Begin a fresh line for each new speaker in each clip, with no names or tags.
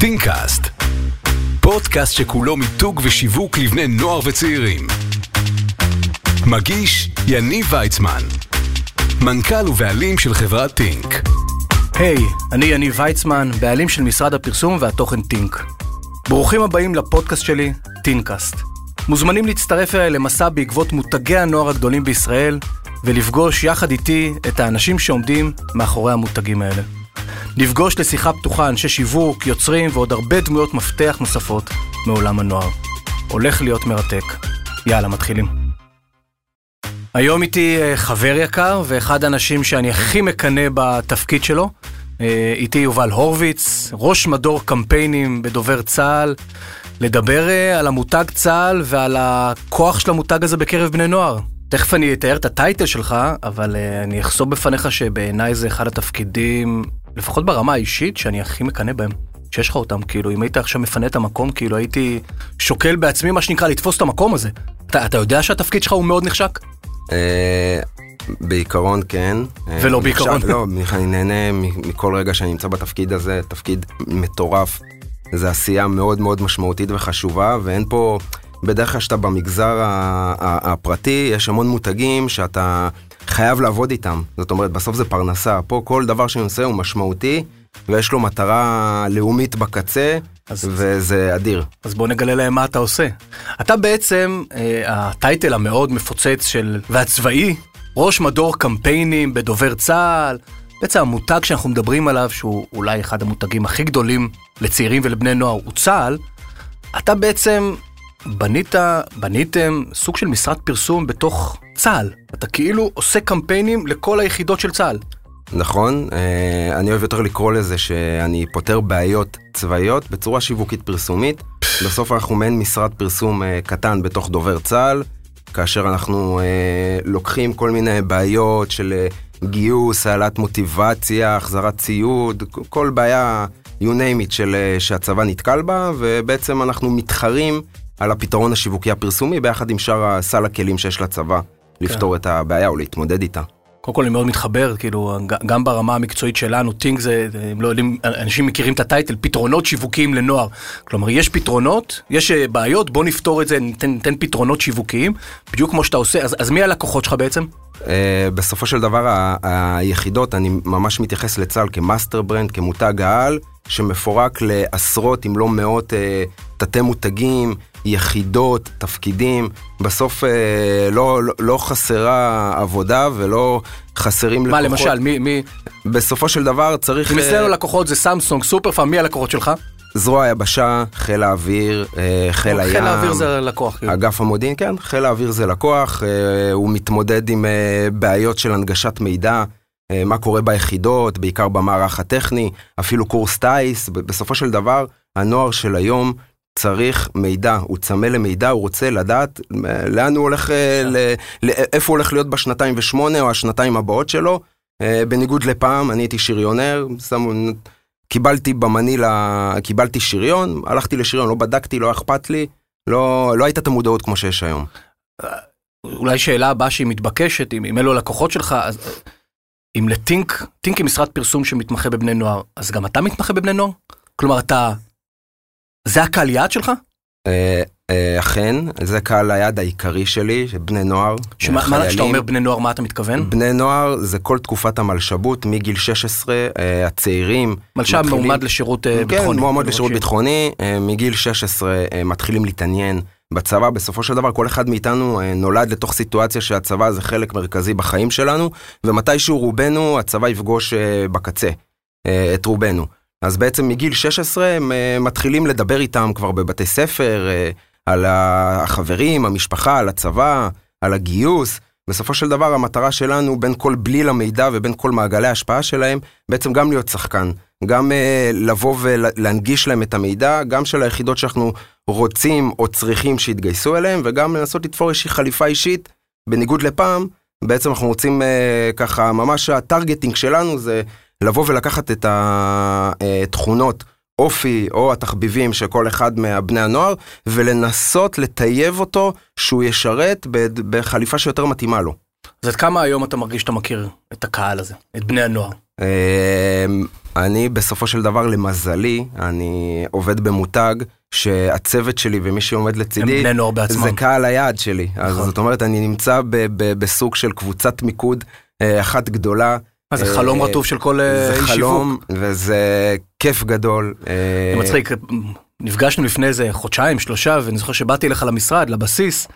טינקאסט, פודקאסט שכולו מיתוג ושיווק לבני נוער וצעירים. מגיש יניב ויצמן, מנכ"ל ובעלים של חברת טינק.
היי, אני יניב ויצמן, בעלים של משרד הפרסום והתוכן טינק. ברוכים הבאים לפודקאסט שלי, טינקאסט. מוזמנים להצטרף אליי למסע בעקבות מותגי הנוער הגדולים בישראל, ולפגוש יחד איתי את האנשים שעומדים מאחורי המותגים האלה. נפגוש לשיחה פתוחה אנשי שיווק, יוצרים ועוד הרבה דמויות מפתח נוספות מעולם הנוער. הולך להיות מרתק. יאללה, מתחילים. היום איתי אה, חבר יקר ואחד האנשים שאני הכי מקנא בתפקיד שלו. אה, איתי יובל הורוביץ, ראש מדור קמפיינים בדובר צה"ל, לדבר אה, על המותג צה"ל ועל הכוח של המותג הזה בקרב בני נוער. תכף אני אתאר את הטייטל שלך, אבל אני אחשוף בפניך שבעיניי זה אחד התפקידים לפחות ברמה האישית, שאני הכי מקנא בהם. שיש לך אותם, כאילו, אם היית עכשיו מפנה את המקום, כאילו, הייתי שוקל בעצמי, מה שנקרא, לתפוס את המקום הזה. אתה, אתה יודע שהתפקיד שלך הוא מאוד נחשק?
אה, בעיקרון כן.
אה, ולא בעיקרון.
לא, אני נהנה מכל רגע שאני נמצא בתפקיד הזה, תפקיד מטורף. זו עשייה מאוד מאוד משמעותית וחשובה, ואין פה, בדרך כלל שאתה במגזר הפרטי, יש המון מותגים שאתה חייב לעבוד איתם. זאת אומרת, בסוף זה פרנסה. פה כל דבר שאני עושה הוא משמעותי, ויש לו מטרה לאומית בקצה, אז, וזה אדיר.
אז בוא נגלה להם מה אתה עושה. אתה בעצם, אה, הטייטל המאוד מפוצץ של, והצבאי, ראש מדור קמפיינים בדובר צה"ל, בעצם המותג שאנחנו מדברים עליו, שהוא אולי אחד המותגים הכי גדולים לצעירים ולבני נוער, הוא צה"ל, אתה בעצם בנית, בניתם סוג של משרד פרסום בתוך צה"ל. אתה כאילו עושה קמפיינים לכל היחידות של צה"ל.
נכון, אה, אני אוהב יותר לקרוא לזה שאני פותר בעיות צבאיות בצורה שיווקית פרסומית. בסוף אנחנו מעין משרד פרסום אה, קטן בתוך דובר צה"ל, כאשר אנחנו אה, לוקחים כל מיני בעיות של גיוס, העלאת מוטיבציה, החזרת ציוד, כל בעיה, you name it, של, שהצבא נתקל בה, ובעצם אנחנו מתחרים על הפתרון השיווקי הפרסומי ביחד עם שאר הסל הכלים שיש לצבא לפתור כן. את הבעיה או להתמודד איתה.
קודם כל אני מאוד מתחבר, כאילו, גם ברמה המקצועית שלנו, טינג זה, הם לא יודעים, אנשים מכירים את הטייטל, פתרונות שיווקיים לנוער. כלומר, יש פתרונות, יש אה, בעיות, בוא נפתור את זה, ניתן, ניתן פתרונות שיווקיים, בדיוק כמו שאתה עושה, אז, אז מי הלקוחות שלך בעצם?
אה, בסופו של דבר, ה- היחידות, אני ממש מתייחס לצה"ל כ master brand, כמותג העל, שמפורק לעשרות אם לא מאות אה, תתי מותגים, יחידות, תפקידים, בסוף אה, לא, לא, לא חסרה עבודה ולא חסרים
מה, לקוחות. מה למשל, מי, מי?
בסופו של דבר צריך...
אם אצלנו אה, לקוחות זה סמסונג, סופר פארם, מי הלקוחות שלך?
זרוע היבשה, חיל האוויר, אה, חיל הים.
חיל האוויר זה לקוח.
כאילו. אגף המודיעין, כן, חיל האוויר זה לקוח, אה, הוא מתמודד עם אה, בעיות של הנגשת מידע. אה, מה קורה ביחידות, בעיקר במערך הטכני, אפילו קורס טיס, בסופו של דבר, הנוער של היום צריך מידע, הוא צמא למידע, הוא רוצה לדעת אה, לאן הוא הולך, אה, ל, איפה הוא הולך להיות בשנתיים ושמונה או השנתיים הבאות שלו. אה, בניגוד לפעם, אני הייתי שריונר, קיבלתי במנילה, קיבלתי שריון, הלכתי לשריון, לא בדקתי, לא אכפת לי, לא, לא הייתה את המודעות כמו שיש היום.
אולי שאלה הבאה שהיא מתבקשת, אם, אם אלו הלקוחות שלך, אז אם לטינק, טינק היא משרד פרסום שמתמחה בבני נוער, אז גם אתה מתמחה בבני נוער? כלומר, אתה זה הקהל יעד שלך?
אה, אה, אכן, זה קהל היעד העיקרי שלי, בני נוער,
שמה, חיילים. כשאתה אומר בני נוער, מה אתה מתכוון?
בני נוער זה כל תקופת המלשבות, מגיל 16, אה, הצעירים.
מלשב מועמד לשירות כן, ביטחוני.
כן, מועמד לשירות ביטחוני, מגיל 16 מתחילים להתעניין בצבא. בסופו של דבר, כל אחד מאיתנו נולד לתוך סיטואציה שהצבא זה חלק מרכזי בחיים שלנו, ומתישהו רובנו, הצבא יפגוש בקצה את רובנו. אז בעצם מגיל 16 הם uh, מתחילים לדבר איתם כבר בבתי ספר, uh, על החברים, המשפחה, על הצבא, על הגיוס. בסופו של דבר המטרה שלנו בין כל בליל המידע ובין כל מעגלי ההשפעה שלהם, בעצם גם להיות שחקן, גם uh, לבוא ולהנגיש להם את המידע, גם של היחידות שאנחנו רוצים או צריכים שיתגייסו אליהם, וגם לנסות לתפור איזושהי חליפה אישית, בניגוד לפעם, בעצם אנחנו רוצים uh, ככה, ממש הטרגטינג שלנו זה לבוא ולקחת את התכונות, אופי או התחביבים של כל אחד מהבני הנוער, ולנסות לטייב אותו שהוא ישרת בחליפה שיותר מתאימה לו.
אז עד כמה היום אתה מרגיש שאתה מכיר את הקהל הזה, את בני הנוער?
אמ, אני בסופו של דבר, למזלי, אני עובד במותג שהצוות שלי ומי שעומד לצידי,
הם בני נוער בעצמם.
זה קהל היעד שלי. אז
נכון.
זאת אומרת, אני נמצא בסוג של קבוצת מיקוד אה, אחת גדולה.
מה זה
אה,
חלום רטוב של כל אה,
זה
איש
חלום,
שיווק.
וזה כיף גדול. אה,
זה מצחיק, נפגשנו לפני איזה חודשיים, שלושה, ואני זוכר שבאתי אליך למשרד, לבסיס,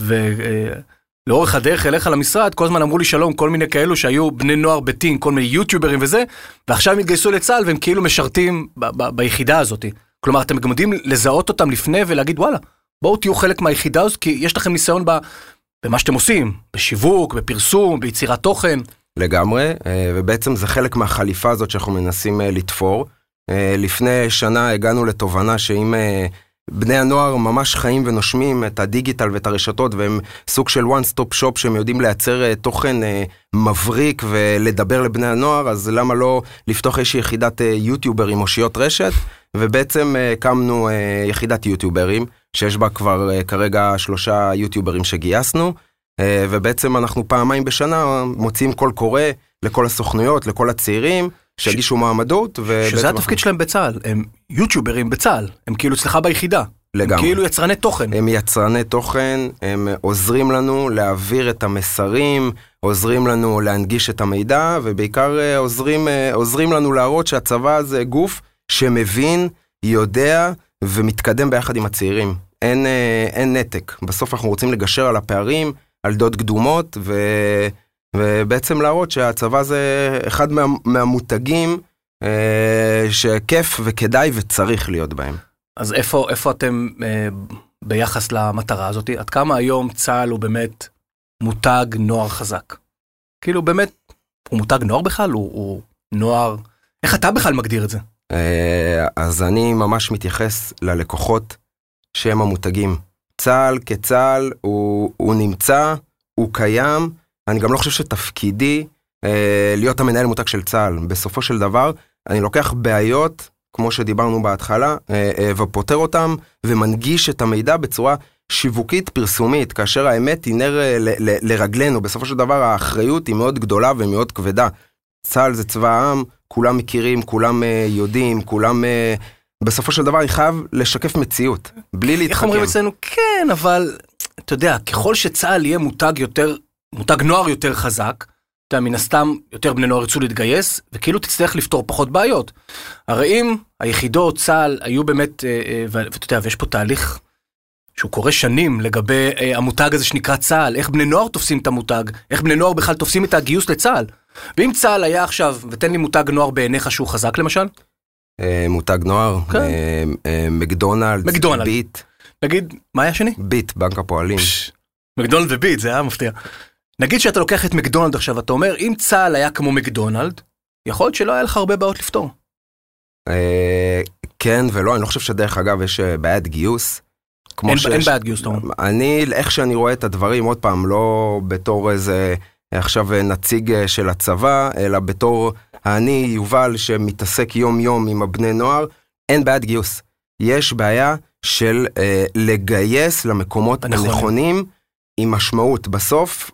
ולאורך הדרך אליך למשרד, כל הזמן אמרו לי שלום, כל מיני כאלו שהיו בני נוער בטין, כל מיני יוטיוברים וזה, ועכשיו הם התגייסו לצה"ל והם כאילו משרתים ב- ב- ביחידה הזאת. כלומר, אתם גם יודעים לזהות אותם לפני ולהגיד, וואלה, בואו תהיו חלק מהיחידה הזאת, כי יש לכם ניסיון ב... במה שאתם עושים, בשיווק, בפרסום, ביצירת תוכן.
לגמרי, אה, ובעצם זה חלק מהחליפה הזאת שאנחנו מנסים אה, לתפור. אה, לפני שנה הגענו לתובנה שאם בני הנוער ממש חיים ונושמים את הדיגיטל ואת הרשתות, והם סוג של one stop shop שהם יודעים לייצר תוכן מבריק ולדבר לבני הנוער, אז למה לא לפתוח איזושהי יחידת יוטיוברים אושיות רשת? ובעצם הקמנו יחידת יוטיוברים, שיש בה כבר כרגע שלושה יוטיוברים שגייסנו. אה, ובעצם אנחנו פעמיים בשנה מוציאים קול קורא לכל הסוכנויות, לכל הצעירים, שיגישו מועמדות. ובעצם
שזה
אנחנו-
התפקיד שלהם בצה"ל, הם יוטיוברים בצה"ל, הם כאילו אצלך ביחידה.
לגמרי.
הם כאילו יצרני תוכן.
הם יצרני תוכן, הם עוזרים לנו להעביר את המסרים, עוזרים לנו להנגיש את המידע, ובעיקר אה, עוזרים, אה, עוזרים לנו להראות שהצבא זה גוף שמבין, יודע ומתקדם ביחד עם הצעירים. אין, אין נתק. בסוף אנחנו רוצים לגשר על הפערים, על דעות קדומות, ו, ובעצם להראות שהצבא זה אחד מה, מהמותגים אה, שכיף וכדאי וצריך להיות בהם.
אז איפה, איפה אתם אה, ביחס למטרה הזאת? עד כמה היום צה"ל הוא באמת מותג נוער חזק? כאילו באמת, הוא מותג נוער בכלל? הוא, הוא נוער... איך אתה בכלל מגדיר את זה?
אה, אז אני ממש מתייחס ללקוחות שהם המותגים. צה"ל כצה"ל הוא, הוא נמצא, הוא קיים, אני גם לא חושב שתפקידי אה, להיות המנהל מותג של צה"ל. בסופו של דבר, אני לוקח בעיות, כמו שדיברנו בהתחלה, אה, אה, ופותר אותם ומנגיש את המידע בצורה שיווקית פרסומית, כאשר האמת היא נר אה, ל- ל- לרגלינו. בסופו של דבר האחריות היא מאוד גדולה ומאוד כבדה. צה"ל זה צבא העם, כולם מכירים, כולם אה, יודעים, כולם... אה, בסופו של דבר אני חייב לשקף מציאות, בלי
איך
להתחכם.
אומרים אצלנו? כן, אבל אתה יודע, ככל שצה"ל יהיה מותג יותר, מותג נוער יותר חזק, אתה יודע, מן הסתם יותר בני נוער ירצו להתגייס, וכאילו תצטרך לפתור פחות בעיות. הרי אם היחידות, צה"ל, היו באמת, אה, אה, ואתה יודע, ויש פה תהליך שהוא קורה שנים לגבי אה, המותג הזה שנקרא צה"ל, איך בני נוער תופסים את המותג, איך בני נוער בכלל תופסים את הגיוס לצה"ל. ואם צה"ל היה עכשיו, ותן לי מותג נוער בעיניך שהוא חזק למשל,
מותג נוער,
כן.
אה, אה, מקדונלדס,
מקדונלדס.
ביט,
נגיד, מה היה השני?
ביט, בנק הפועלים.
מקדונלד וביט, זה היה מפתיע. נגיד שאתה לוקח את מקדונלד עכשיו, אתה אומר, אם צה"ל היה כמו מקדונלד, יכול להיות שלא היה לך הרבה בעיות לפתור.
אה, כן ולא, אני לא חושב שדרך אגב יש אה, בעיית גיוס. כמו
אין,
שיש-
אין בעיית גיוס, אתה אומר.
אני, איך שאני רואה את הדברים, עוד פעם, לא בתור איזה עכשיו אה, נציג אה, של הצבא, אלא בתור אני, יובל, שמתעסק יום-יום עם הבני נוער, אין בעיית גיוס. יש בעיה של אה, לגייס למקומות
הנכונים.
הנכונים עם משמעות. בסוף,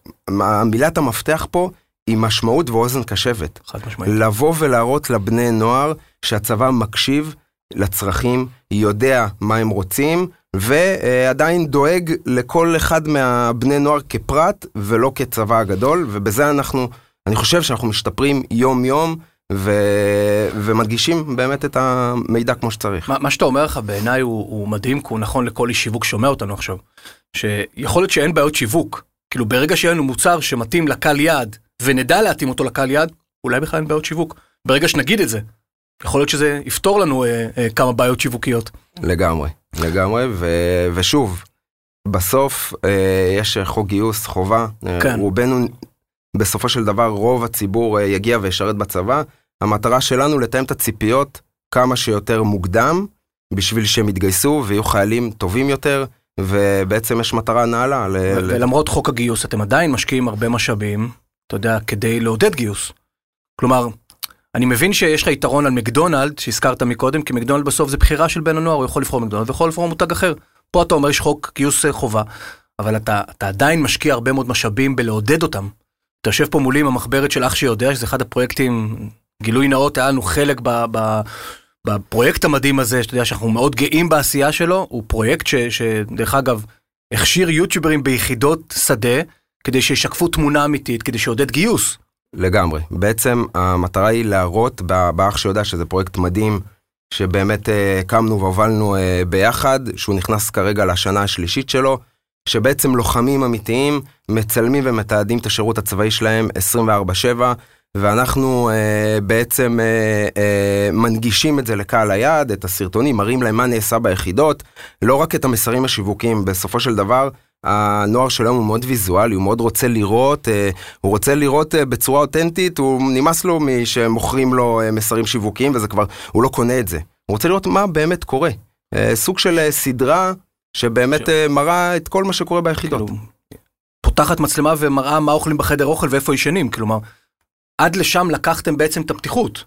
מילת המפתח פה היא משמעות ואוזן קשבת.
חד משמעית.
לבוא ולהראות לבני נוער שהצבא מקשיב לצרכים, יודע מה הם רוצים, ועדיין דואג לכל אחד מהבני נוער כפרט ולא כצבא הגדול, ובזה אנחנו, אני חושב שאנחנו משתפרים יום-יום. ו... ומדגישים באמת את המידע כמו שצריך.
מה, מה שאתה אומר לך בעיניי הוא, הוא מדהים, כי הוא נכון לכל איש שיווק שומע אותנו עכשיו. שיכול להיות שאין בעיות שיווק. כאילו ברגע שיהיה לנו מוצר שמתאים לקהל יעד, ונדע להתאים אותו לקהל יעד, אולי בכלל אין בעיות שיווק. ברגע שנגיד את זה, יכול להיות שזה יפתור לנו אה, אה, כמה בעיות שיווקיות.
לגמרי, לגמרי, ו... ושוב, בסוף אה, יש חוק גיוס חובה, אה,
כן.
רובנו, בסופו של דבר רוב הציבור אה, יגיע וישרת בצבא, המטרה שלנו לתאם את הציפיות כמה שיותר מוקדם, בשביל שהם יתגייסו ויהיו חיילים טובים יותר, ובעצם יש מטרה נעלה. ל...
ולמרות חוק הגיוס, אתם עדיין משקיעים הרבה משאבים, אתה יודע, כדי לעודד גיוס. כלומר, אני מבין שיש לך יתרון על מקדונלד, שהזכרת מקודם, כי מקדונלד בסוף זה בחירה של בן הנוער, הוא יכול לבחור מקדונלד ויכול לבחור מותג אחר. פה אתה אומר יש חוק גיוס אה, חובה, אבל אתה, אתה עדיין משקיע הרבה מאוד משאבים בלעודד אותם. אתה יושב פה מולי עם המחברת של אח שיודע, שזה אחד הפרויקטים גילוי נאות, היה לנו חלק ב, ב, בפרויקט המדהים הזה, שאתה יודע שאנחנו מאוד גאים בעשייה שלו, הוא פרויקט ש, שדרך אגב, הכשיר יוטיוברים ביחידות שדה, כדי שישקפו תמונה אמיתית, כדי שיעודד גיוס.
לגמרי. בעצם המטרה היא להראות באח שיודע שזה פרויקט מדהים, שבאמת אה, הקמנו והובלנו אה, ביחד, שהוא נכנס כרגע לשנה השלישית שלו, שבעצם לוחמים אמיתיים מצלמים ומתעדים את השירות הצבאי שלהם 24/7, ואנחנו אה, בעצם אה, אה, מנגישים את זה לקהל היעד, את הסרטונים, מראים להם מה נעשה ביחידות, לא רק את המסרים השיווקיים, בסופו של דבר, הנוער של היום הוא מאוד ויזואלי, הוא מאוד רוצה לראות, אה, הוא רוצה לראות אה, בצורה אותנטית, הוא נמאס לו משמוכרים לו אה, מסרים שיווקיים וזה כבר, הוא לא קונה את זה. הוא רוצה לראות מה באמת קורה. סוג של סדרה שבאמת ש... מראה את כל מה שקורה ביחידות. כאילו,
פותחת מצלמה ומראה מה אוכלים בחדר אוכל ואיפה ישנים, כלומר, עד לשם לקחתם בעצם את הפתיחות.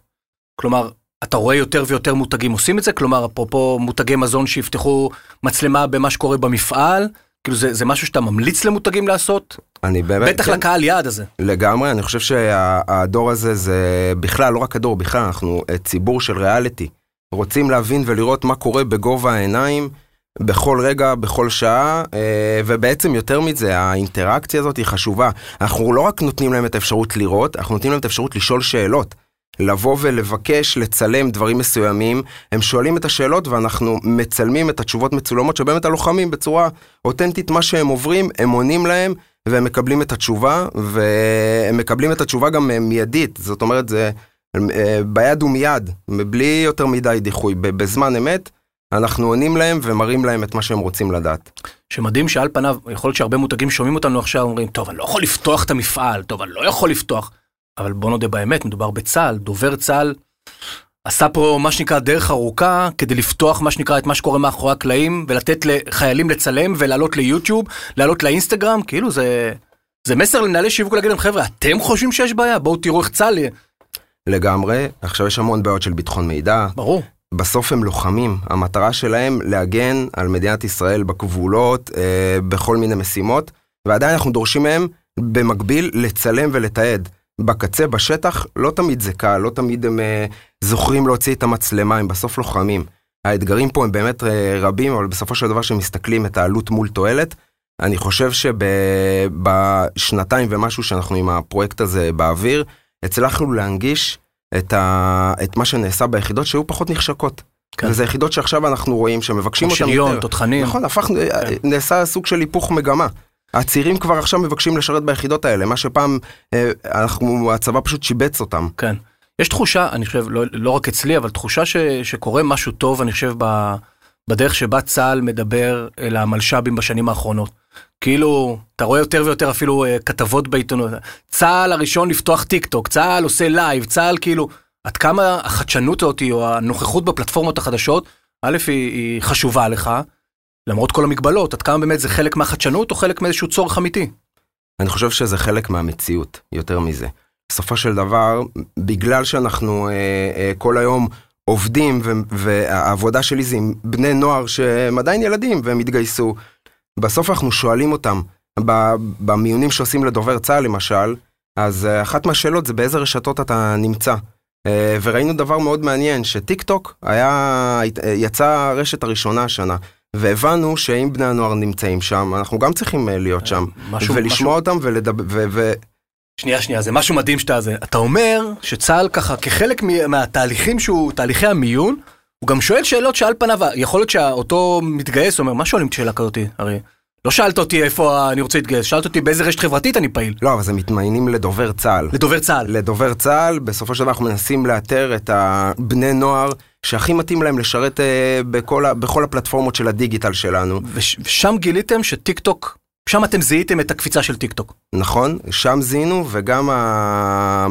כלומר, אתה רואה יותר ויותר מותגים עושים את זה, כלומר, אפרופו מותגי מזון שיפתחו מצלמה במה שקורה במפעל, כאילו זה, זה משהו שאתה ממליץ למותגים לעשות?
אני באמת...
בטח כן, לקהל יעד הזה.
לגמרי, אני חושב שהדור הזה זה בכלל, לא רק הדור, בכלל אנחנו ציבור של ריאליטי. רוצים להבין ולראות מה קורה בגובה העיניים. בכל רגע, בכל שעה, אה, ובעצם יותר מזה, האינטראקציה הזאת היא חשובה. אנחנו לא רק נותנים להם את האפשרות לראות, אנחנו נותנים להם את האפשרות לשאול שאלות. לבוא ולבקש לצלם דברים מסוימים, הם שואלים את השאלות ואנחנו מצלמים את התשובות מצולמות שבאמת הלוחמים בצורה אותנטית מה שהם עוברים, הם עונים להם והם מקבלים את התשובה והם מקבלים את התשובה גם מיידית, זאת אומרת זה אה, ביד ומיד, בלי יותר מדי דיחוי, בזמן אמת. אנחנו עונים להם ומראים להם את מה שהם רוצים לדעת.
שמדהים שעל פניו, יכול להיות שהרבה מותגים שומעים אותנו עכשיו, אומרים, טוב, אני לא יכול לפתוח את המפעל, טוב, אני לא יכול לפתוח. אבל בוא נודה באמת, מדובר בצה"ל, דובר צה"ל עשה פה מה שנקרא דרך ארוכה כדי לפתוח מה שנקרא את מה שקורה מאחורי הקלעים ולתת לחיילים לצלם ולעלות ליוטיוב, לעלות לאינסטגרם, כאילו זה, זה מסר למנהלי שיווק להגיד להם חבר'ה, אתם חושבים שיש בעיה? בואו תראו איך צה"ל...
לגמרי, עכשיו יש המון בעיות של ביטחון מידע.
ברור.
בסוף הם לוחמים, המטרה שלהם להגן על מדינת ישראל בגבולות, אה, בכל מיני משימות, ועדיין אנחנו דורשים מהם במקביל לצלם ולתעד. בקצה, בשטח, לא תמיד זה קל, לא תמיד הם uh, זוכרים להוציא את המצלמה, הם בסוף לוחמים. האתגרים פה הם באמת uh, רבים, אבל בסופו של דבר כשמסתכלים את העלות מול תועלת, אני חושב שבשנתיים ומשהו שאנחנו עם הפרויקט הזה באוויר, הצלחנו להנגיש את, ה, את מה שנעשה ביחידות שהיו פחות נחשקות. כן. וזה יחידות שעכשיו אנחנו רואים שמבקשים אותם יותר.
שריון, תותחנים.
נכון, הפך, כן. נעשה סוג של היפוך מגמה. הצעירים כבר עכשיו מבקשים לשרת ביחידות האלה, מה שפעם אה, אנחנו, הצבא פשוט שיבץ אותם.
כן. יש תחושה, אני חושב, לא, לא רק אצלי, אבל תחושה ש, שקורה משהו טוב, אני חושב, ב, בדרך שבה צה"ל מדבר אל המלש"בים בשנים האחרונות. כאילו, אתה רואה יותר ויותר אפילו אה, כתבות בעיתונות. צה"ל הראשון לפתוח טיק טוק, צה"ל עושה לייב, צה"ל כאילו, עד כמה החדשנות הזאת או הנוכחות בפלטפורמות החדשות, א', היא, היא חשובה לך, למרות כל המגבלות, עד כמה באמת זה חלק מהחדשנות או חלק מאיזשהו צורך אמיתי?
אני חושב שזה חלק מהמציאות, יותר מזה. בסופו של דבר, בגלל שאנחנו אה, אה, כל היום עובדים, והעבודה שלי זה עם בני נוער שהם עדיין ילדים והם התגייסו, בסוף אנחנו שואלים אותם, במיונים שעושים לדובר צה"ל למשל, אז אה, אחת מהשאלות זה באיזה רשתות אתה נמצא. אה, וראינו דבר מאוד מעניין, שטיק טוק היה, יצא הרשת הראשונה השנה. והבנו שאם בני הנוער נמצאים שם, אנחנו גם צריכים אה, להיות שם, משהו, ולשמוע משהו... אותם ולדבר, ו... ו...
שנייה, שנייה, זה משהו מדהים שאתה זה. אתה אומר שצה"ל ככה, כחלק מהתהליכים שהוא, תהליכי המיון, הוא גם שואל שאלות שעל פניו, יכול להיות שאותו מתגייס אומר, מה שואלים שאלה כזאתי, הרי? לא שאלת אותי איפה אני רוצה להתגייס, שאלת אותי באיזה רשת חברתית אני פעיל.
לא, אבל זה מתמיינים לדובר צה"ל.
לדובר צה"ל.
לדובר צה"ל, בסופו של דבר אנחנו מנסים לאתר את הבני נוער שהכי מתאים להם לשרת אה, בכל, בכל הפלטפורמות של הדיגיטל שלנו.
וש, ושם גיליתם שטיק טוק, שם אתם זיהיתם את הקפיצה של טיק טוק.
נכון, שם זיהינו וגם ה...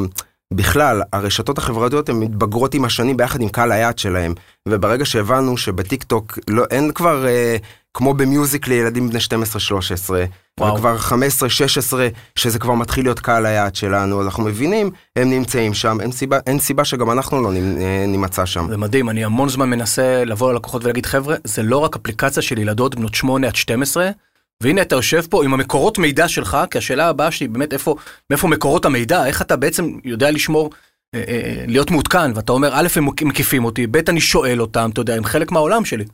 בכלל, הרשתות החברתיות הן מתבגרות עם השנים ביחד עם קהל היעד שלהם. וברגע שהבנו שבטיק טוק לא, אין כבר אה, כמו במיוזיק לילדים בני 12-13, וכבר 15-16, שזה כבר מתחיל להיות קהל היעד שלנו, אז אנחנו מבינים, הם נמצאים שם, אין סיבה, אין סיבה שגם אנחנו לא אה, נמצא שם.
זה מדהים, אני המון זמן מנסה לבוא ללקוחות ולהגיד, חבר'ה, זה לא רק אפליקציה של ילדות בנות 8 עד 12, והנה אתה יושב פה עם המקורות מידע שלך, כי השאלה הבאה שלי באמת איפה, מאיפה מקורות המידע, איך אתה בעצם יודע לשמור אה, אה, להיות מעודכן, ואתה אומר, א', הם מקיפים אותי, ב', אני שואל אותם, אתה יודע, הם חלק מהעולם שלי.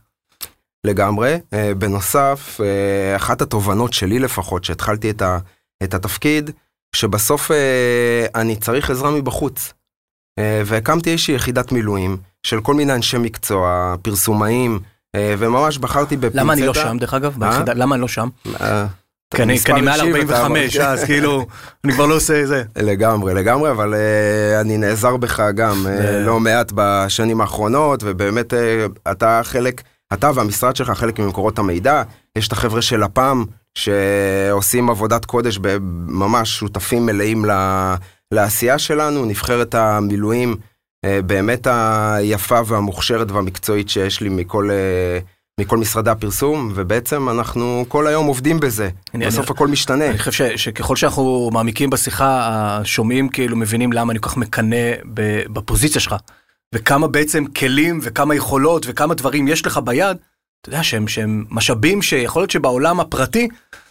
לגמרי. אה, בנוסף, אה, אחת התובנות שלי לפחות, שהתחלתי את, ה, את התפקיד, שבסוף אה, אני צריך עזרה מבחוץ. אה, והקמתי איזושהי יחידת מילואים של כל מיני אנשי מקצוע, פרסומאים, וממש בחרתי בפינצטה.
למה אני לא שם, דרך אגב?
אה?
למה אני לא שם?
אה,
כי אני מעל
אישי ואתה
45,
אמר-
אז כאילו, אני כבר לא עושה זה.
לגמרי, לגמרי, אבל אני נעזר בך גם לא מעט בשנים האחרונות, ובאמת אתה חלק, אתה והמשרד שלך חלק ממקורות המידע, יש את החבר'ה של לפ"ם, שעושים עבודת קודש, ממש שותפים מלאים לעשייה שלנו, נבחרת המילואים באמת היפה והמוכשרת והמקצועית שיש לי מכל... Uh, מכל משרדי הפרסום, ובעצם אנחנו כל היום עובדים בזה.
אני-
בסוף
אני-
הכל משתנה.
אני חושב ש- שככל שאנחנו מעמיקים בשיחה, השומעים כאילו מבינים למה אני כל כך מקנא בפוזיציה שלך. וכמה בעצם כלים וכמה יכולות וכמה דברים יש לך ביד, אתה יודע שהם, שהם משאבים שיכול להיות שבעולם הפרטי,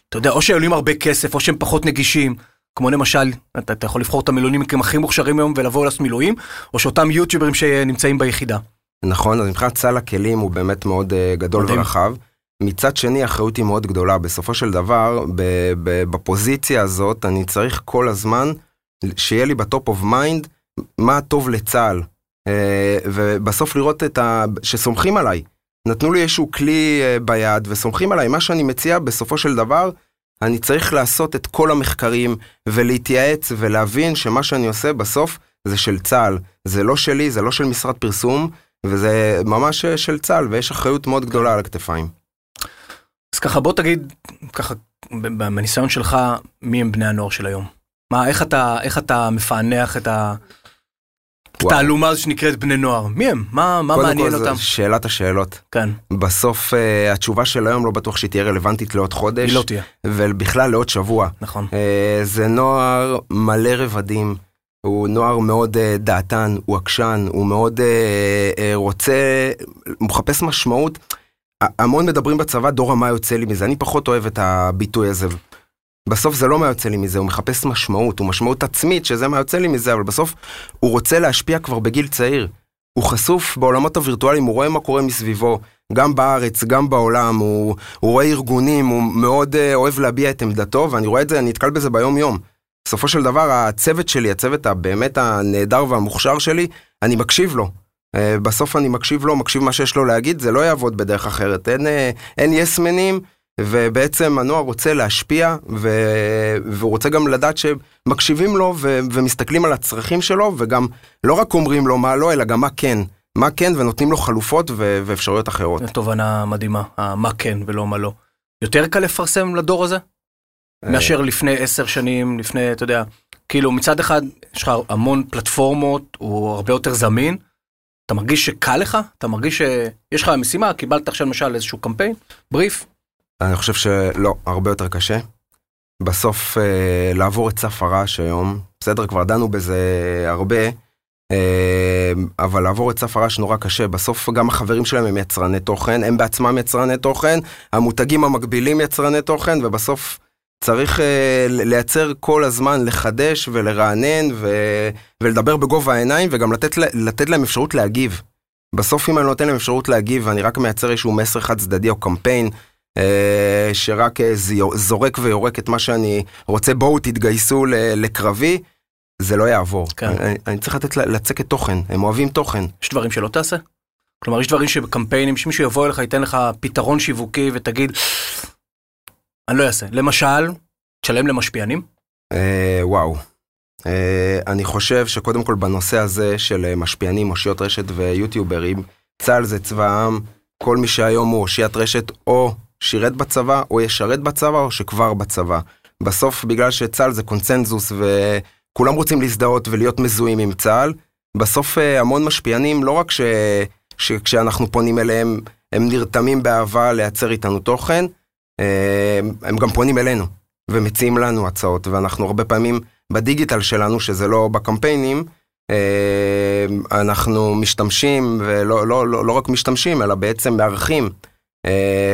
אתה יודע, או שעולים הרבה כסף או שהם פחות נגישים. כמו למשל, אתה, אתה יכול לבחור את המילואימניקים הכי מוכשרים היום ולבוא לעשות מילואים, או שאותם יוטיוברים שנמצאים ביחידה.
נכון, אז מבחינת סל הכלים הוא באמת מאוד אה, גדול
מדהים.
ורחב. מצד שני, האחריות היא מאוד גדולה. בסופו של דבר, ב- ב- בפוזיציה הזאת, אני צריך כל הזמן שיהיה לי ב top of mind מה טוב לצה"ל. אה, ובסוף לראות את ה... שסומכים עליי. נתנו לי איזשהו כלי אה, ביד וסומכים עליי. מה שאני מציע, בסופו של דבר, אני צריך לעשות את כל המחקרים ולהתייעץ ולהבין שמה שאני עושה בסוף זה של צה"ל. זה לא שלי, זה לא של משרד פרסום, וזה ממש אה, של צה"ל, ויש אחריות מאוד גדולה על הכתפיים.
אז ככה בוא תגיד, ככה, בניסיון שלך, מי הם בני הנוער של היום? מה, איך אתה, איך אתה מפענח את ה... התעלומה הזו שנקראת בני נוער? מי הם? מה, מה
קודם
מעניין
כל,
אותם?
שאלת השאלות.
כן,
בסוף אה, התשובה של היום לא בטוח שהיא תהיה רלוונטית לעוד חודש,
היא לא תהיה,
ובכלל לעוד שבוע.
נכון.
אה, זה נוער מלא רבדים, הוא נוער מאוד אה, דעתן, הוא עקשן, הוא מאוד אה, אה, רוצה, הוא מחפש משמעות. המון מדברים בצבא, דור מה יוצא לי מזה, אני פחות אוהב את הביטוי הזה. בסוף זה לא מה יוצא לי מזה, הוא מחפש משמעות, הוא משמעות עצמית שזה מה יוצא לי מזה, אבל בסוף הוא רוצה להשפיע כבר בגיל צעיר. הוא חשוף בעולמות הווירטואליים, הוא רואה מה קורה מסביבו, גם בארץ, גם בעולם, הוא, הוא רואה ארגונים, הוא מאוד uh, אוהב להביע את עמדתו, ואני רואה את זה, אני נתקל בזה ביום יום. בסופו של דבר, הצוות שלי, הצוות הבאמת הנהדר והמוכשר שלי, אני מקשיב לו. Uh, בסוף אני מקשיב לו, מקשיב מה שיש לו להגיד, זה לא יעבוד בדרך אחרת. אין, uh, אין יסמנים, ובעצם הנוער רוצה להשפיע, ו... והוא רוצה גם לדעת שמקשיבים לו ו... ומסתכלים על הצרכים שלו, וגם לא רק אומרים לו מה לא, אלא גם מה כן. מה כן, ונותנים לו חלופות ו... ואפשרויות אחרות.
תובנה מדהימה, מה כן ולא מה לא. יותר קל לפרסם לדור הזה? מאשר לפני עשר שנים, לפני, אתה יודע, כאילו מצד אחד יש לך המון פלטפורמות, הוא הרבה יותר זמין, אתה מרגיש שקל לך? אתה מרגיש שיש לך משימה, קיבלת עכשיו למשל איזשהו קמפיין, בריף,
אני חושב שלא, הרבה יותר קשה. בסוף אה, לעבור את סף הרעש היום, בסדר, כבר דנו בזה הרבה, אה, אבל לעבור את סף הרעש נורא קשה. בסוף גם החברים שלהם הם יצרני תוכן, הם בעצמם יצרני תוכן, המותגים המקבילים יצרני תוכן, ובסוף צריך אה, לייצר כל הזמן, לחדש ולרענן ו, ולדבר בגובה העיניים, וגם לתת, לתת להם אפשרות להגיב. בסוף אם אני נותן להם אפשרות להגיב ואני רק מייצר איזשהו מסר חד צדדי או קמפיין שרק אה, זורק ויורק את מה שאני רוצה, בואו תתגייסו לקרבי, זה לא יעבור.
כן.
אני, אני צריך לתת לצקת תוכן, הם אוהבים תוכן.
יש דברים שלא תעשה? כלומר, יש דברים שבקמפיינים, שמישהו יבוא אליך, ייתן לך פתרון שיווקי ותגיד, אני לא אעשה. למשל, תשלם למשפיענים?
אה, וואו. אה, אני חושב שקודם כל בנושא הזה של אה, משפיענים, אושיות רשת ויוטיוברים, צה"ל זה צבא העם, כל מי שהיום הוא אושיית רשת או שירת בצבא או ישרת בצבא או שכבר בצבא. בסוף בגלל שצה"ל זה קונצנזוס וכולם רוצים להזדהות ולהיות מזוהים עם צה"ל, בסוף אה, המון משפיענים, לא רק ש... שכשאנחנו פונים אליהם, הם נרתמים באהבה לייצר איתנו תוכן, אה, הם גם פונים אלינו ומציעים לנו הצעות, ואנחנו הרבה פעמים בדיגיטל שלנו, שזה לא בקמפיינים, אה, אנחנו משתמשים, ולא לא, לא, לא רק משתמשים, אלא בעצם מארחים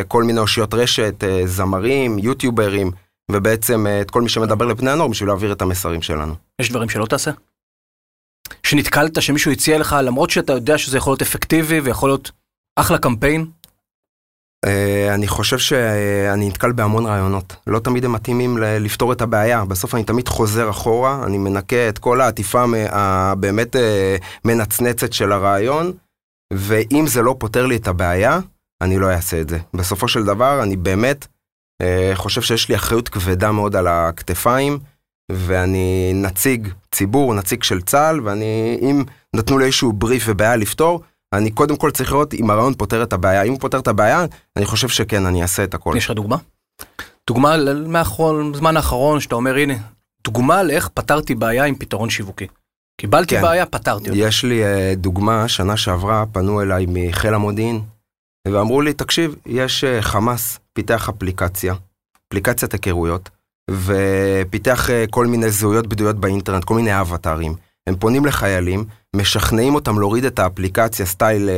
כל מיני אושיות רשת, אה, זמרים, יוטיוברים, ובעצם אה, את כל מי שמדבר לבני הנוער בשביל להעביר את המסרים שלנו.
יש דברים שלא תעשה? שנתקלת, שמישהו הציע לך, למרות שאתה יודע שזה יכול להיות אפקטיבי ויכול להיות אחלה קמפיין?
אה, אני חושב שאני נתקל בהמון רעיונות. לא תמיד הם מתאימים לפתור את הבעיה. בסוף אני תמיד חוזר אחורה, אני מנקה את כל העטיפה הבאמת אה, מנצנצת של הרעיון, ואם זה לא פותר לי את הבעיה, אני לא אעשה את זה. בסופו של דבר, אני באמת אה, חושב שיש לי אחריות כבדה מאוד על הכתפיים, ואני נציג ציבור, נציג של צה"ל, ואני, אם נתנו לי איזשהו בריף ובעיה לפתור, אני קודם כל צריך לראות אם הרעיון פותר את הבעיה. אם הוא פותר את הבעיה, אני חושב שכן, אני אעשה את הכל.
יש לך דוגמה? דוגמה מהאחרון, זמן האחרון, שאתה אומר, הנה, דוגמה לאיך פתרתי בעיה עם פתרון שיווקי. קיבלתי כן. בעיה, פתרתי אותה.
יש לי uh, דוגמה, שנה שעברה פנו אליי מחיל המודיעין, ואמרו לי, תקשיב, יש uh, חמאס, פיתח אפליקציה, אפליקציית היכרויות, ופיתח uh, כל מיני זהויות בדויות באינטרנט, כל מיני אבטארים. הם פונים לחיילים, משכנעים אותם להוריד את האפליקציה סטייל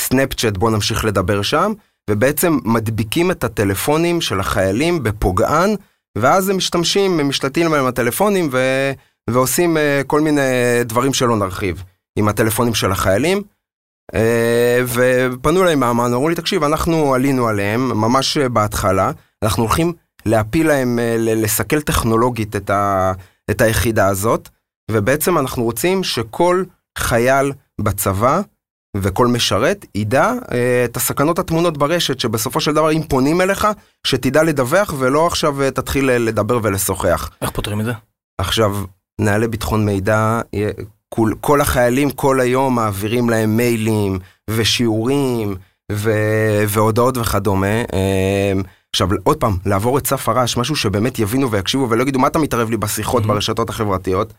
סנאפצ'אט, בוא נמשיך לדבר שם, ובעצם מדביקים את הטלפונים של החיילים בפוגען, ואז הם משתמשים, הם משתתים עליהם הטלפונים ו... ועושים כל מיני דברים שלא נרחיב עם הטלפונים של החיילים. Uh, ופנו אליי מאמן, אמרו לי, תקשיב, אנחנו עלינו עליהם ממש בהתחלה, אנחנו הולכים להפיל להם, uh, לסכל טכנולוגית את, ה... את היחידה הזאת, ובעצם אנחנו רוצים שכל חייל בצבא וכל משרת ידע אה, את הסכנות הטמונות ברשת, שבסופו של דבר אם פונים אליך, שתדע לדווח ולא עכשיו אה, תתחיל אה, לדבר ולשוחח.
איך פותרים את זה?
עכשיו, נהלי ביטחון מידע, כל, כל החיילים כל היום מעבירים להם מיילים ושיעורים ו, והודעות וכדומה. אה, עכשיו, עוד פעם, לעבור את סף הרעש, משהו שבאמת יבינו ויקשיבו ולא יגידו מה אתה מתערב לי בשיחות mm-hmm. ברשתות החברתיות.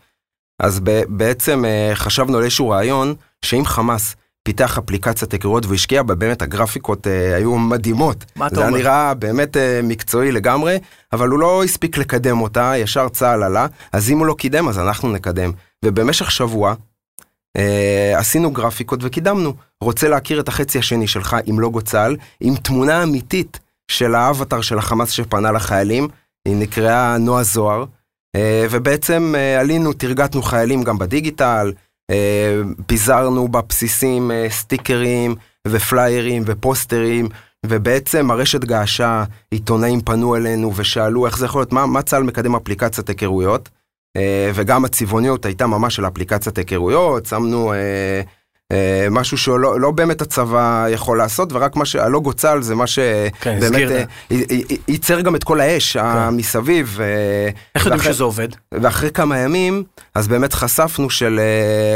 אז בעצם אה, חשבנו על איזשהו רעיון, שאם חמאס פיתח אפליקציית היכרויות והשקיע בה, באמת הגרפיקות אה, היו מדהימות.
מה אתה
אומר?
זה
היה נראה באמת אה, מקצועי לגמרי, אבל הוא לא הספיק לקדם אותה, ישר צה"ל עלה, אז אם הוא לא קידם, אז אנחנו נקדם. ובמשך שבוע אה, עשינו גרפיקות וקידמנו. רוצה להכיר את החצי השני שלך עם לוגו צה"ל, עם תמונה אמיתית של האבטר של החמאס שפנה לחיילים, היא נקראה נועה זוהר. אה, ובעצם אה, עלינו, תרגטנו חיילים גם בדיגיטל, אה, פיזרנו בבסיסים סטיקרים ופליירים ופוסטרים, ובעצם הרשת געשה, עיתונאים פנו אלינו ושאלו איך זה יכול להיות, מה, מה צה"ל מקדם אפליקציית היכרויות, וגם הצבעוניות הייתה ממש של אפליקציית היכרויות, שמנו אה, משהו שלא לא באמת הצבא יכול לעשות, ורק מה שהלוגו צה"ל זה מה
שבאמת כן,
אה, ייצר גם את כל האש כן. מסביב.
אה, איך יודעים שזה עובד?
ואחרי כמה ימים, אז באמת חשפנו של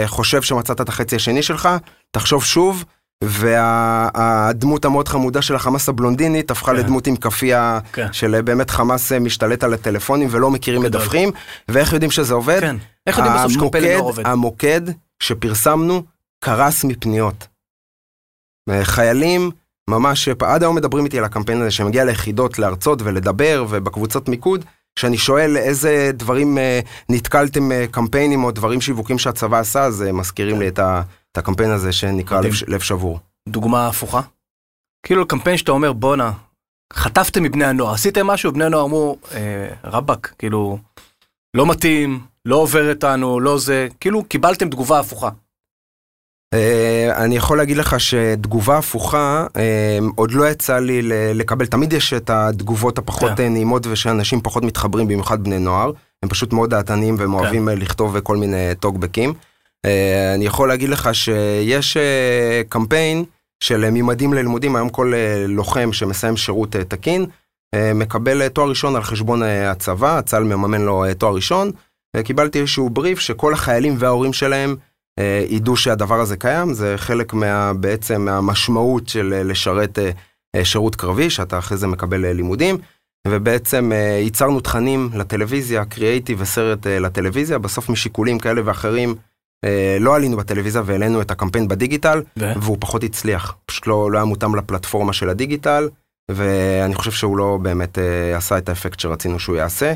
חושב שמצאת את החצי השני שלך, תחשוב שוב. והדמות המאוד חמודה של החמאס הבלונדינית הפכה כן. לדמות עם כאפיה כן. של באמת חמאס משתלט על הטלפונים ולא מכירים מדווחים, ואיך יודעים שזה עובד?
כן. איך יודעים בסוף שקמפיין לא עובד?
המוקד שפרסמנו קרס מפניות. חיילים ממש, עד היום מדברים איתי על הקמפיין הזה שמגיע ליחידות להרצות ולדבר ובקבוצות מיקוד, שאני שואל איזה דברים אה, נתקלתם אה, קמפיינים או דברים שיווקים שהצבא עשה, אז אה, מזכירים לי את, ה, את הקמפיין הזה שנקרא לב, לב שבור.
דוגמה הפוכה? כאילו קמפיין שאתה אומר בואנה, חטפתם מבני הנוער, עשיתם משהו, בני הנוער אמרו, אה, רבאק, כאילו, לא מתאים, לא עובר איתנו, לא זה, כאילו קיבלתם תגובה הפוכה.
Uh, אני יכול להגיד לך שתגובה הפוכה uh, עוד לא יצא לי לקבל, תמיד יש את התגובות הפחות כן. נעימות ושאנשים פחות מתחברים, במיוחד בני נוער, הם פשוט מאוד דעתניים והם כן. אוהבים לכתוב כל מיני טוקבקים. Uh, אני יכול להגיד לך שיש uh, קמפיין של ממדים ללימודים, היום כל לוחם שמסיים שירות תקין, מקבל תואר ראשון על חשבון הצבא, צה"ל מממן לו תואר ראשון, וקיבלתי איזשהו בריף שכל החיילים וההורים שלהם אה, ידעו שהדבר הזה קיים, זה חלק מה, בעצם מהמשמעות של אה, לשרת אה, שירות קרבי, שאתה אחרי זה מקבל לימודים, ובעצם ייצרנו תכנים לטלוויזיה, קריאייטיב וסרט לטלוויזיה, בסוף משיקולים כאלה ואחרים. לא עלינו בטלוויזיה והעלינו את הקמפיין בדיגיטל, ו? והוא פחות הצליח. פשוט לא, לא היה מותאם לפלטפורמה של הדיגיטל, ואני חושב שהוא לא באמת עשה את האפקט שרצינו שהוא יעשה.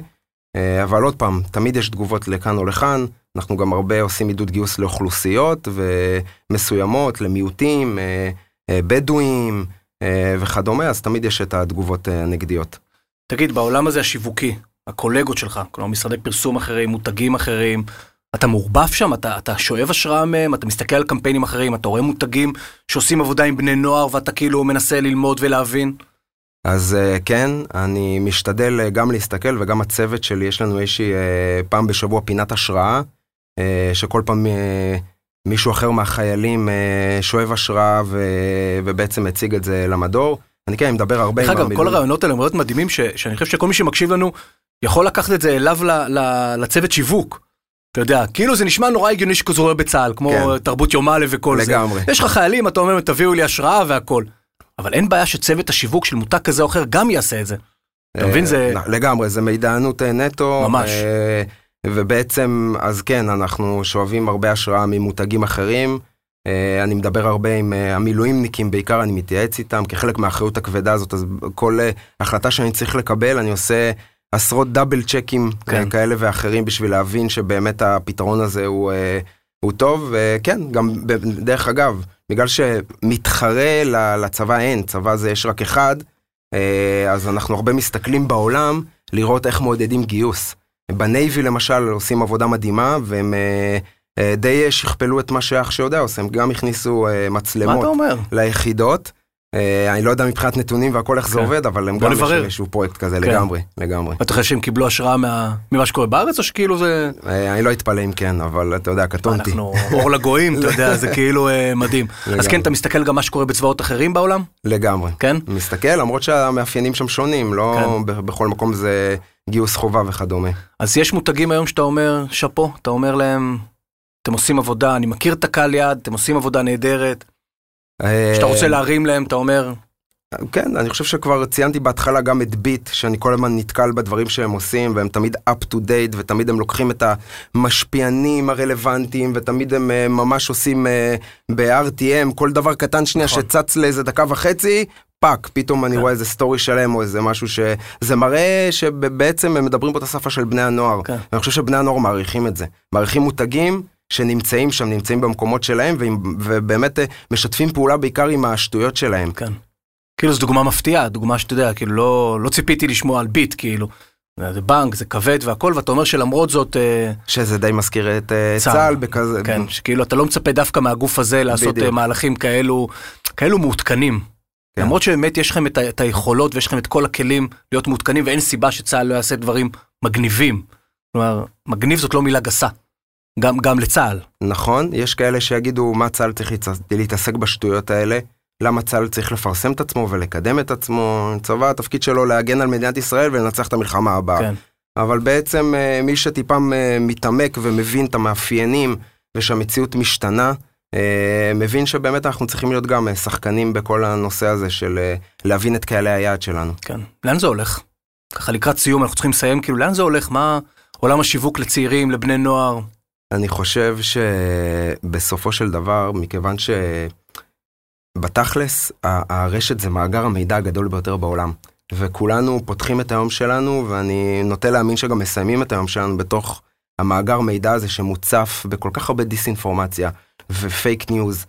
אבל עוד פעם, תמיד יש תגובות לכאן או לכאן. אנחנו גם הרבה עושים עידוד גיוס לאוכלוסיות ומסוימות, למיעוטים, אה, אה, בדואים אה, וכדומה, אז תמיד יש את התגובות הנגדיות.
תגיד, בעולם הזה השיווקי, הקולגות שלך, כלומר משרדי פרסום אחרים, מותגים אחרים, אתה מעורבב שם, אתה, אתה שואב השראה מהם, אתה מסתכל על קמפיינים אחרים, אתה רואה מותגים שעושים עבודה עם בני נוער ואתה כאילו מנסה ללמוד ולהבין.
אז אה, כן, אני משתדל אה, גם להסתכל וגם הצוות שלי, יש לנו איזושהי אה, פעם בשבוע פינת השראה, שכל פעם מישהו אחר מהחיילים שואב השראה ו... ובעצם מציג את זה למדור. אני כן, מדבר הרבה
עם המילואים. דרך אגב, כל הרעיונות האלה הם מאוד מדהימים, ש... שאני חושב שכל מי שמקשיב לנו יכול לקחת את זה אליו ל... ל... לצוות שיווק. אתה יודע, כאילו זה נשמע נורא הגיוני שכזה רואה בצה"ל, כמו כן. תרבות א' וכל לגמרי.
זה. לגמרי.
יש לך חיילים, אתה אומר, תביאו לי השראה והכל. אבל אין בעיה שצוות השיווק של מותג כזה או אחר גם יעשה את זה. אתה מבין? זה...
אה, לגמרי, זה מידענות אה, נטו.
ממש. אה,
ובעצם, אז כן, אנחנו שואבים הרבה השראה ממותגים אחרים. אני מדבר הרבה עם המילואימניקים, בעיקר אני מתייעץ איתם, כחלק מהאחריות הכבדה הזאת, אז כל החלטה שאני צריך לקבל, אני עושה עשרות דאבל צ'קים כן. כאלה ואחרים בשביל להבין שבאמת הפתרון הזה הוא, הוא טוב, וכן, גם דרך אגב, בגלל שמתחרה לצבא אין, צבא זה יש רק אחד, אה, אז אנחנו הרבה מסתכלים בעולם לראות איך מעודדים גיוס. בנייבי למשל עושים עבודה מדהימה, והם אה, אה, די שכפלו את מה שאח שיודע עושה, הם גם הכניסו מצלמות ליחידות. אה, אני לא יודע מבחינת נתונים והכל איך זה כן. עובד, אבל הם גם יש איזשהו פרויקט כזה כן. לגמרי, לגמרי.
אתה חושב שהם קיבלו השראה ממה שקורה בארץ, או שכאילו זה...
אה, אני לא אתפלא אם כן, אבל אתה יודע, קטונתי.
אנחנו אור לגויים, אתה יודע, זה כאילו אה, מדהים. אז כן, אתה מסתכל גם מה שקורה בצבאות אחרים בעולם?
לגמרי.
כן?
מסתכל, למרות שהמאפיינים שם שונים, לא כן. בכל מקום זה גיוס חובה וכדומה.
אז יש מותגים היום שאתה אומר, שאפו, אתה אומר להם, אתם עושים עבודה, אני מכיר את הקהל יעד, אתם עושים עבודה נהדרת. שאתה רוצה להרים להם, אתה אומר?
כן, אני חושב שכבר ציינתי בהתחלה גם את ביט, שאני כל הזמן נתקל בדברים שהם עושים, והם תמיד up to date, ותמיד הם לוקחים את המשפיענים הרלוונטיים, ותמיד הם אה, ממש עושים אה, ב- RTM, כל דבר קטן שנייה נכון. שצץ לאיזה דקה וחצי, פאק, פתאום אני כן. רואה איזה סטורי שלם או איזה משהו שזה מראה שבעצם הם מדברים פה את השפה של בני הנוער. כן. אני חושב שבני הנוער מעריכים את זה. מעריכים מותגים. שנמצאים שם, נמצאים במקומות שלהם, ובאמת אה, משתפים פעולה בעיקר עם השטויות שלהם.
כן. כאילו זו דוגמה מפתיעה, דוגמה שאתה יודע, כאילו לא, לא ציפיתי לשמוע על ביט, כאילו. זה בנק, זה כבד והכל, ואתה אומר שלמרות זאת... אה,
שזה די מזכיר את אה, צה"ל בכזה...
כן, שכאילו אתה לא מצפה דווקא מהגוף הזה לעשות בדיוק. מהלכים כאלו, כאלו מעודכנים. כן. למרות שבאמת יש לכם את, את היכולות ויש לכם את כל הכלים להיות מעודכנים, ואין סיבה שצה"ל לא יעשה דברים מגניבים. כלומר, מגניב זאת לא מילה גסה. גם, גם לצה"ל.
נכון, יש כאלה שיגידו מה צה"ל צריך להתעסק בשטויות האלה, למה צה"ל צריך לפרסם את עצמו ולקדם את עצמו, צבא התפקיד שלו להגן על מדינת ישראל ולנצח את המלחמה הבאה. כן. אבל בעצם אה, מי שטיפה אה, מתעמק ומבין את המאפיינים ושהמציאות משתנה, אה, מבין שבאמת אנחנו צריכים להיות גם שחקנים בכל הנושא הזה של להבין את קהלי היעד שלנו.
כן. לאן זה הולך? ככה לקראת סיום אנחנו צריכים לסיים, כאילו לאן זה הולך? מה עולם השיווק לצעירים, לבני נוער?
אני חושב שבסופו של דבר, מכיוון שבתכלס, הרשת זה מאגר המידע הגדול ביותר בעולם. וכולנו פותחים את היום שלנו, ואני נוטה להאמין שגם מסיימים את היום שלנו בתוך המאגר מידע הזה שמוצף בכל כך הרבה דיסאינפורמציה ופייק ניוז,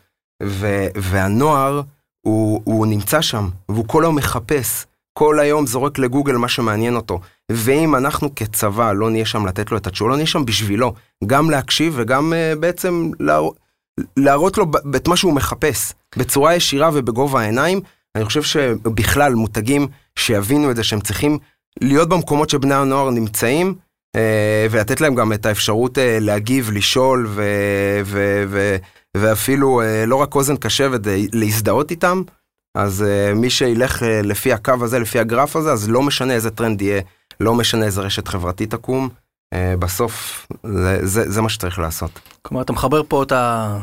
והנוער הוא, הוא נמצא שם, והוא כל היום מחפש, כל היום זורק לגוגל מה שמעניין אותו. ואם אנחנו כצבא לא נהיה שם לתת לו את התשובה, לא נהיה שם בשבילו, גם להקשיב וגם אה, בעצם להרא... להראות לו את מה שהוא מחפש, בצורה ישירה ובגובה העיניים. אני חושב שבכלל מותגים שיבינו את זה שהם צריכים להיות במקומות שבני הנוער נמצאים, uh, ולתת להם גם את האפשרות uh, להגיב, לשאול, ו... ו... ו... ואפילו לא רק אוזן קשבת, להזדהות איתם. אז מי שילך לפי הקו הזה, לפי הגרף הזה, אז לא משנה איזה טרנד יהיה, לא משנה איזה רשת חברתית תקום, uh, בסוף זה, זה, זה מה שצריך לעשות.
כלומר, אתה מחבר פה את ה...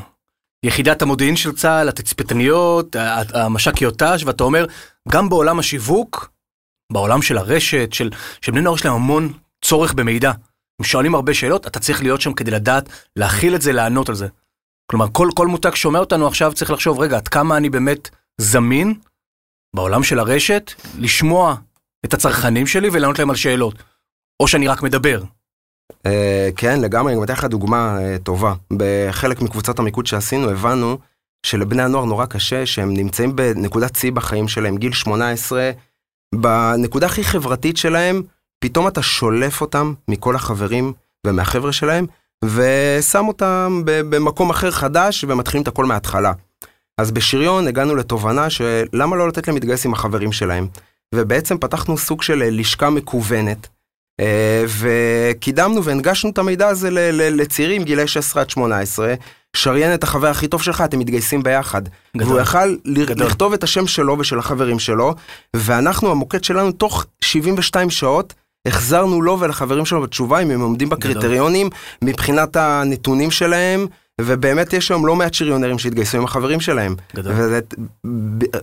יחידת המודיעין של צה"ל, התצפיתניות, המש"קיות ת"ש, ואתה אומר, גם בעולם השיווק, בעולם של הרשת, של, של בני נוער יש להם המון צורך במידע. הם שואלים הרבה שאלות, אתה צריך להיות שם כדי לדעת להכיל את זה, לענות על זה. כלומר, כל, כל מותג שומע אותנו עכשיו צריך לחשוב, רגע, עד כמה אני באמת זמין בעולם של הרשת, לשמוע את הצרכנים שלי ולענות להם על שאלות. או שאני רק מדבר.
Uh, כן, לגמרי, אני אתן לך דוגמה uh, טובה. בחלק מקבוצת המיקוד שעשינו, הבנו שלבני הנוער נורא קשה, שהם נמצאים בנקודת שיא בחיים שלהם, גיל 18, בנקודה הכי חברתית שלהם, פתאום אתה שולף אותם מכל החברים ומהחבר'ה שלהם, ושם אותם במקום אחר חדש ומתחילים את הכל מההתחלה. אז בשריון הגענו לתובנה שלמה לא לתת להם להתגייס עם החברים שלהם. ובעצם פתחנו סוג של לשכה מקוונת, אה, וקידמנו והנגשנו את המידע הזה לצעירים גילאי 16 עד 18, שריין את החבר הכי טוב שלך, אתם מתגייסים ביחד. גדול. והוא יכל גדול. לכתוב את השם שלו ושל החברים שלו, ואנחנו, המוקד שלנו, תוך 72 שעות, החזרנו לו ולחברים שלו בתשובה אם הם עומדים בקריטריונים גדול. מבחינת הנתונים שלהם. ובאמת יש היום לא מעט שריונרים שהתגייסו עם החברים שלהם. גדול.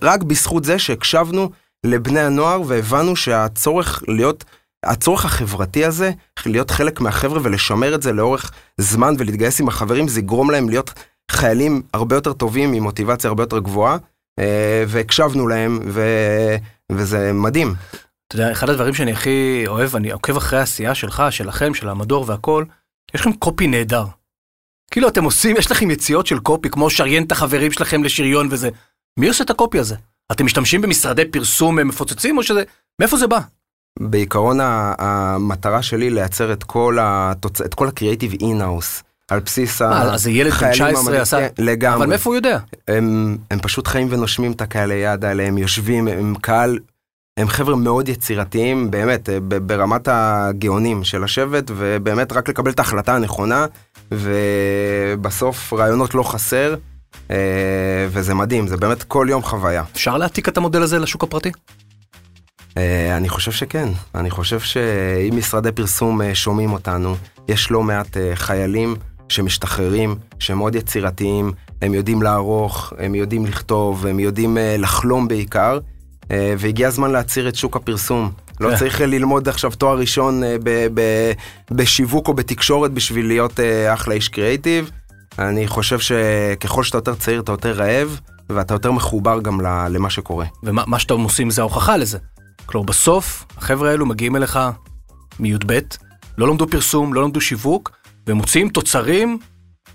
ורק בזכות זה שהקשבנו לבני הנוער והבנו שהצורך להיות, הצורך החברתי הזה, להיות חלק מהחבר'ה ולשמר את זה לאורך זמן ולהתגייס עם החברים, זה יגרום להם להיות חיילים הרבה יותר טובים עם מוטיבציה הרבה יותר גבוהה, אה, והקשבנו להם, ו... וזה מדהים.
אתה יודע, אחד הדברים שאני הכי אוהב, אני עוקב אחרי העשייה שלך, שלכם, של המדור והכל, יש לכם קופי נהדר. כאילו אתם עושים, יש לכם יציאות של קופי, כמו שריין את החברים שלכם לשריון וזה. מי עושה את הקופי הזה? אתם משתמשים במשרדי פרסום מפוצצים או שזה... מאיפה זה בא?
בעיקרון המטרה שלי לייצר את כל, התוצ... את כל הקריאיטיב אינהאוס. על בסיס
החיילים המדהים. אז זה ילד בן 19 עשה...
לגמרי.
אבל מאיפה הוא יודע?
הם, הם פשוט חיים ונושמים את הקהל היד האלה, הם יושבים, הם קהל, הם חבר'ה מאוד יצירתיים, באמת, ברמת הגאונים של לשבת, ובאמת רק לקבל את ההחלטה הנכונה, ובסוף רעיונות לא חסר. אה, וזה מדהים, זה באמת כל יום חוויה.
אפשר להעתיק את המודל הזה לשוק הפרטי?
אה, אני חושב שכן, אני חושב שאם משרדי פרסום אה, שומעים אותנו, יש לא מעט חיילים שמשתחררים, שהם מאוד יצירתיים, הם יודעים לערוך, הם יודעים לכתוב, הם יודעים לחלום בעיקר, והגיע הזמן להצהיר את שוק הפרסום. לא כן. צריך ללמוד עכשיו תואר ראשון בשיווק או בתקשורת בשביל להיות אחלה איש קריאיטיב. אני חושב שככל שאתה יותר צעיר אתה יותר רעב, ואתה יותר מחובר גם למה שקורה.
ומה שאתם עושים זה ההוכחה לזה. כלומר, בסוף, החבר'ה האלו מגיעים אליך מי"ב, לא למדו פרסום, לא למדו שיווק, ומוציאים תוצרים,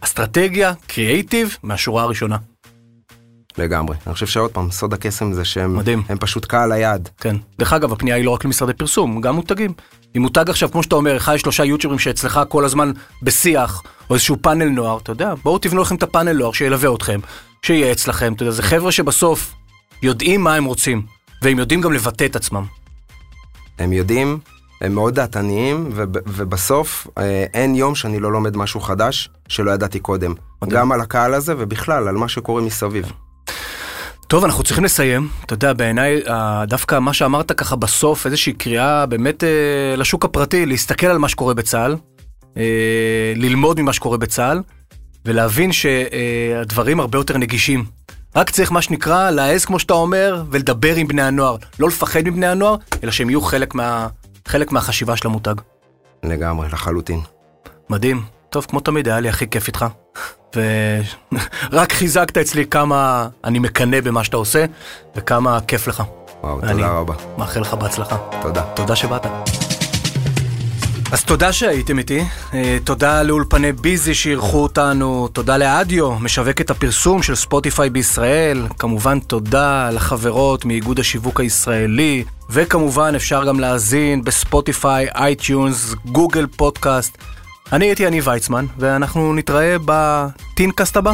אסטרטגיה, קריאייטיב, מהשורה הראשונה.
לגמרי. אני חושב שעוד פעם, סוד הקסם זה שהם
מדהים.
הם פשוט קהל היעד.
כן. דרך אגב, הפנייה היא לא רק למשרדי פרסום, גם מותגים. אם מותג עכשיו, כמו שאתה אומר, אחד שלושה יוטיוברים שאצלך כל הזמן בשיח, או איזשהו פאנל נוער, אתה יודע, בואו תבנו לכם את הפאנל נוער שילווה אתכם, שיהיה אצלכם, אתה יודע, זה חבר'ה שבסוף יודעים מה הם רוצים, והם יודעים גם לבטא את עצמם.
הם יודעים, הם מאוד דעתניים, ובסוף אה, אין יום שאני לא לומד משהו חדש שלא ידעתי קודם. מדהים. גם על הקהל הזה ובכלל, על מה שקורה מסביב.
טוב, אנחנו צריכים לסיים. אתה יודע, בעיניי, דווקא מה שאמרת ככה בסוף, איזושהי קריאה באמת אה, לשוק הפרטי, להסתכל על מה שקורה בצה"ל, אה, ללמוד ממה שקורה בצה"ל, ולהבין שהדברים הרבה יותר נגישים. רק צריך מה שנקרא להעז כמו שאתה אומר, ולדבר עם בני הנוער. לא לפחד מבני הנוער, אלא שהם יהיו חלק, מה, חלק מהחשיבה של המותג.
לגמרי, לחלוטין.
מדהים. טוב, כמו תמיד, היה לי הכי כיף איתך. ורק חיזקת אצלי כמה אני מקנא במה שאתה עושה, וכמה כיף לך.
וואו, תודה רבה.
מאחל לך בהצלחה.
תודה.
תודה שבאת. אז תודה שהייתם איתי, אה, תודה לאולפני ביזי שאירחו אותנו, תודה לאדיו, משווקת הפרסום של ספוטיפיי בישראל, כמובן תודה לחברות מאיגוד השיווק הישראלי, וכמובן אפשר גם להאזין בספוטיפיי, אייטיונס, גוגל פודקאסט. אני הייתי אני ויצמן, ואנחנו נתראה בטינקאסט הבא.